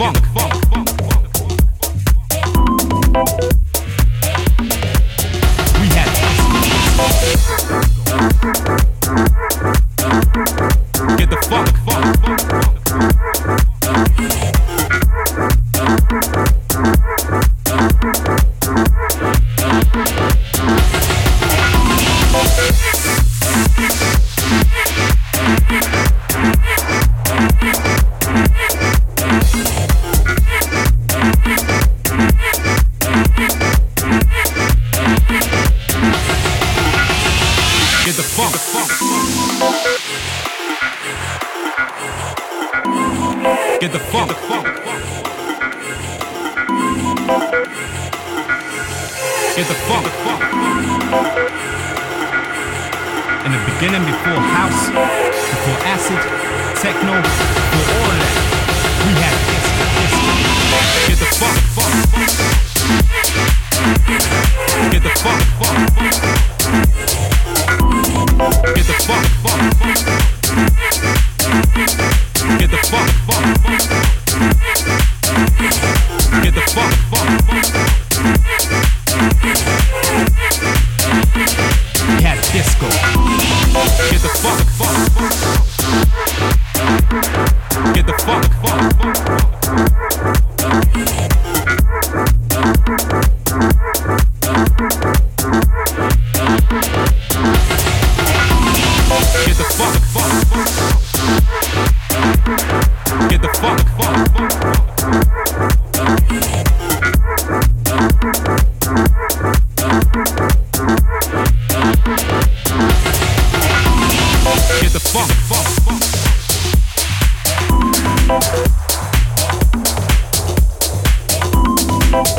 funk.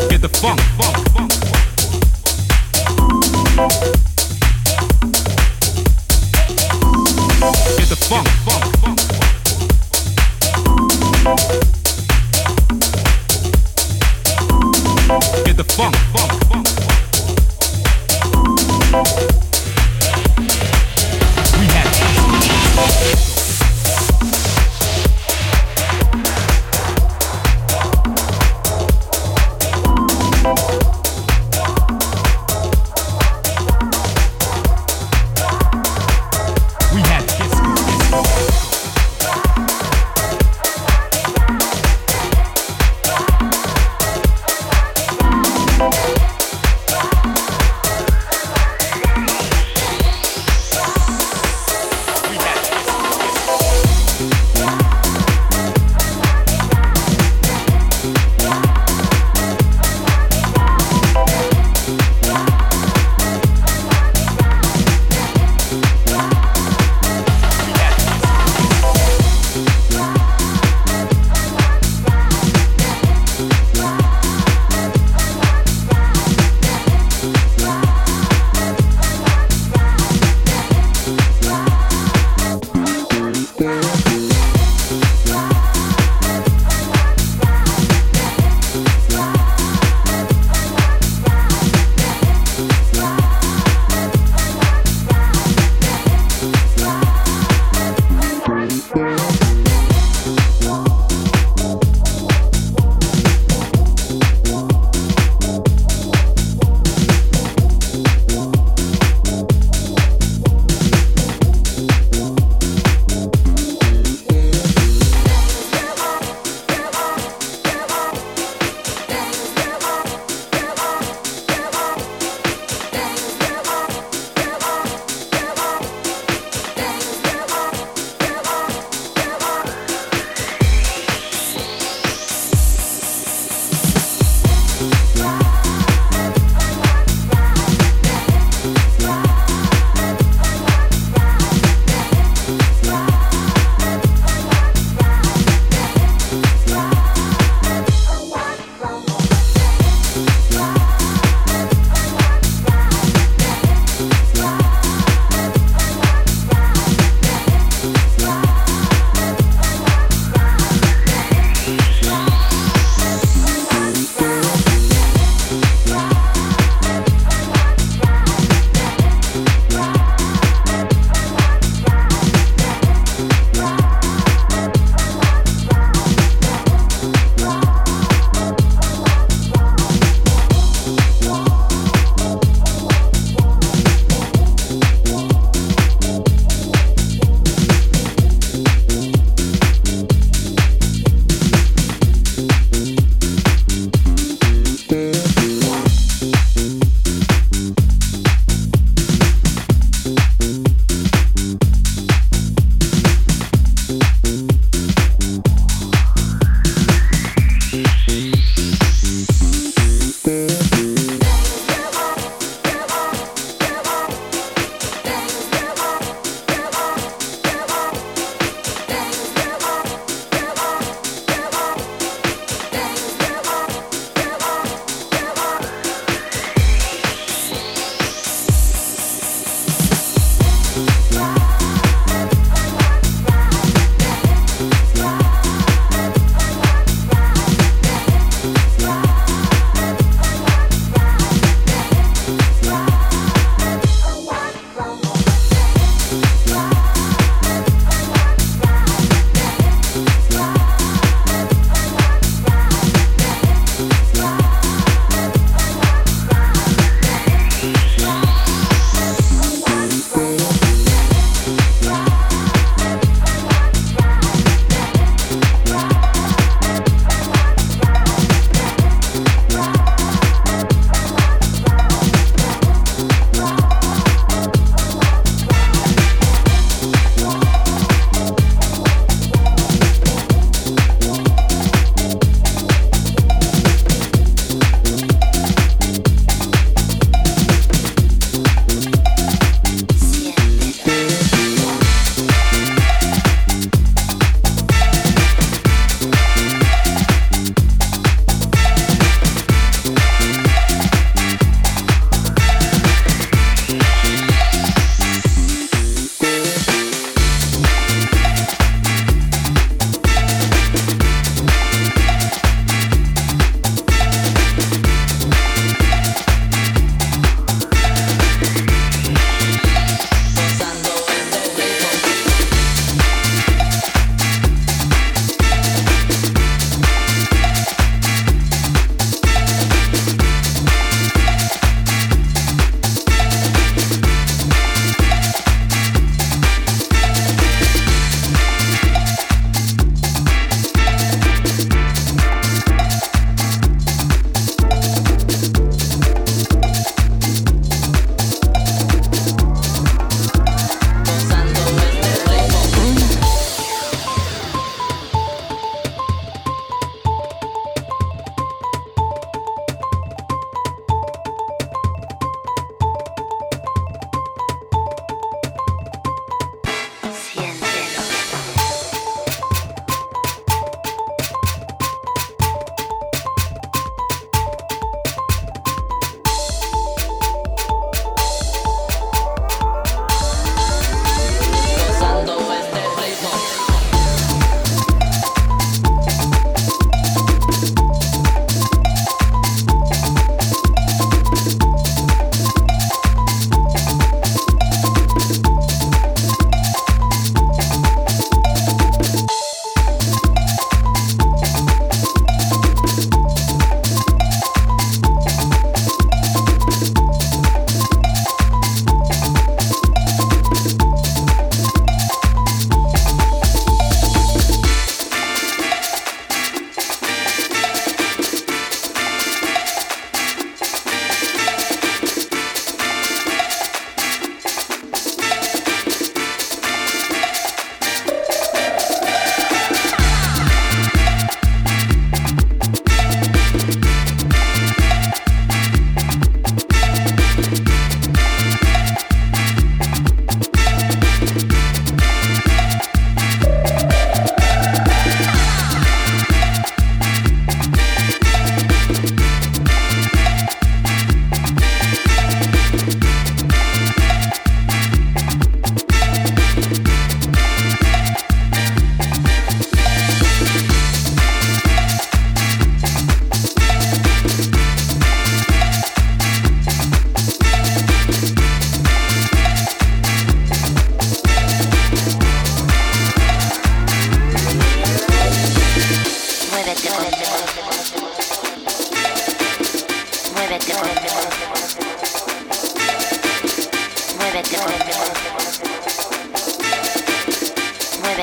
Get the funk. Get the funk. Get the funk.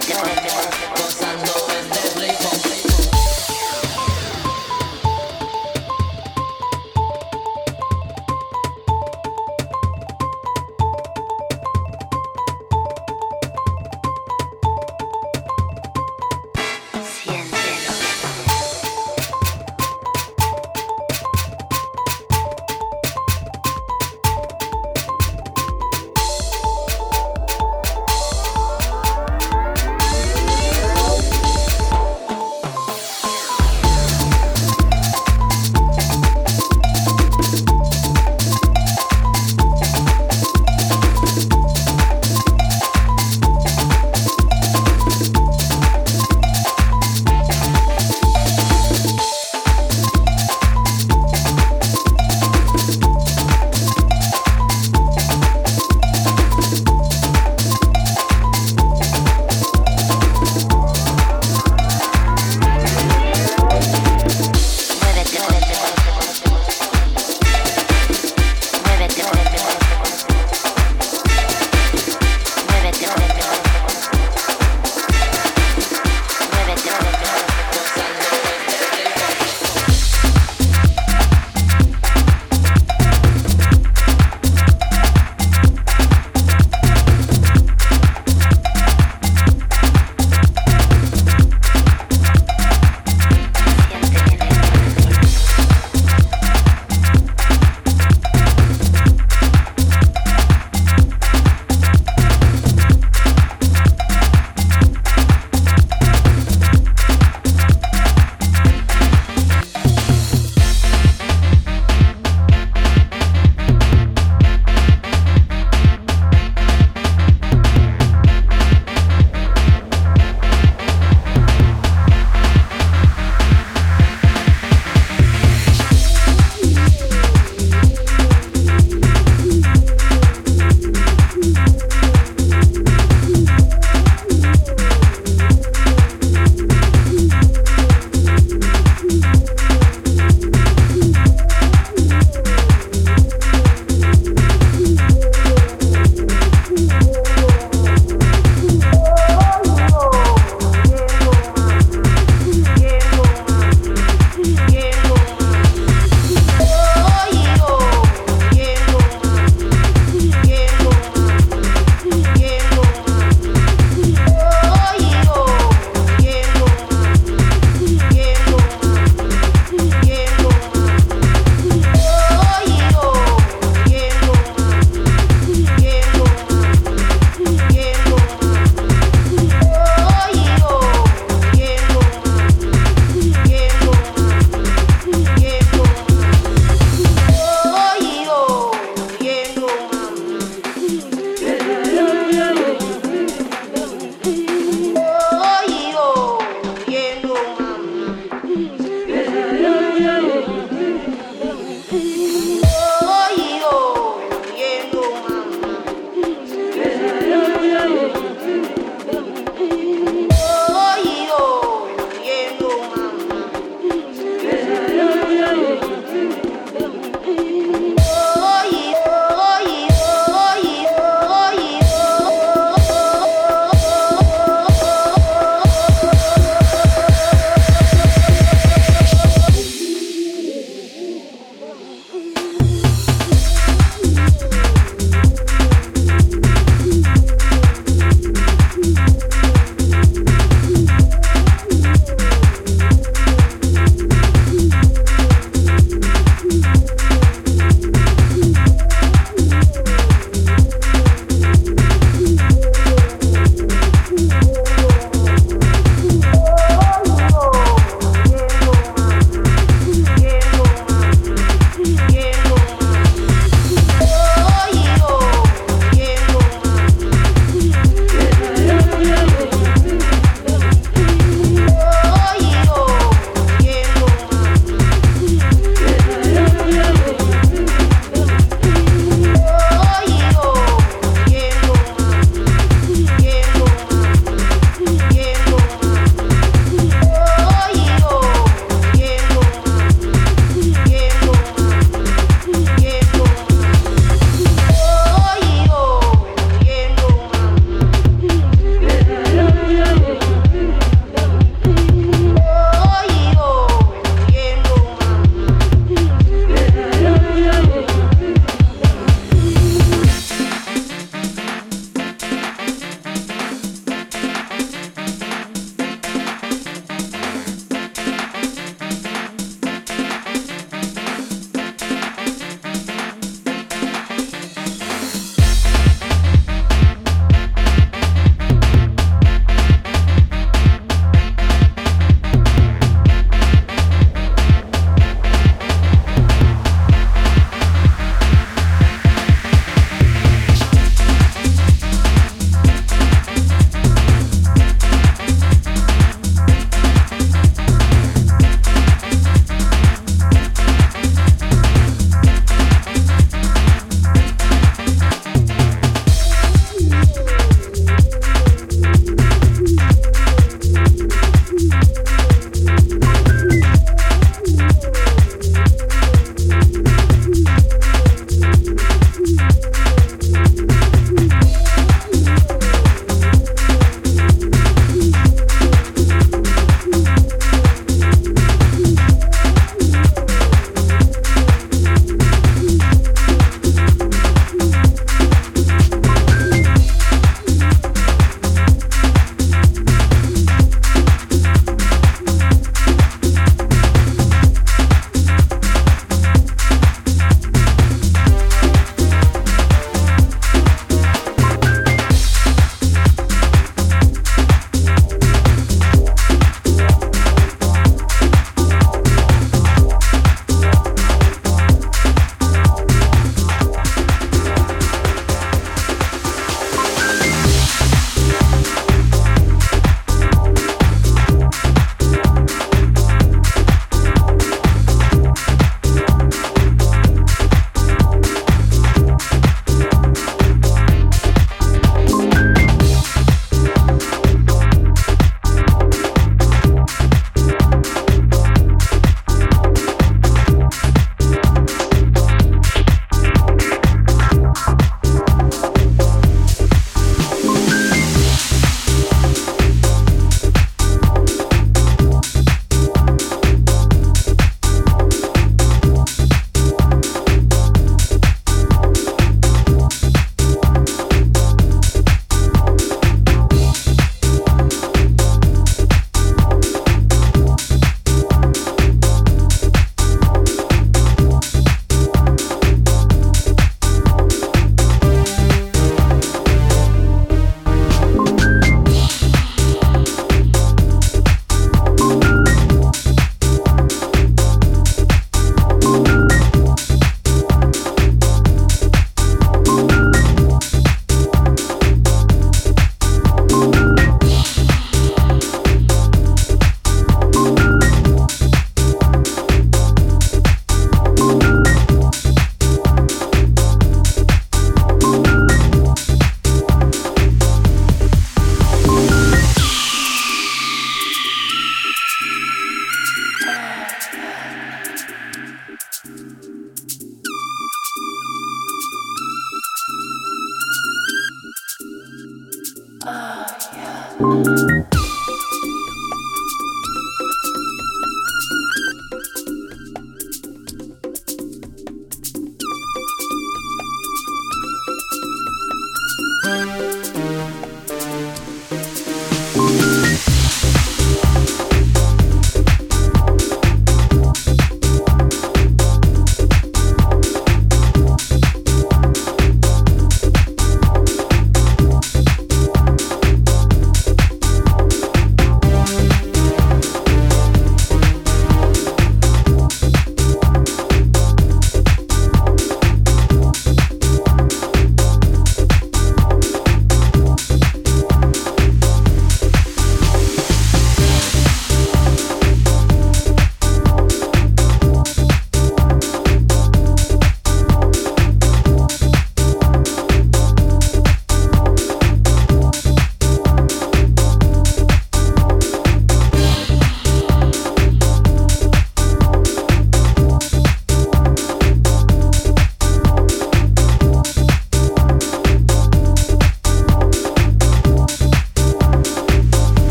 Gozando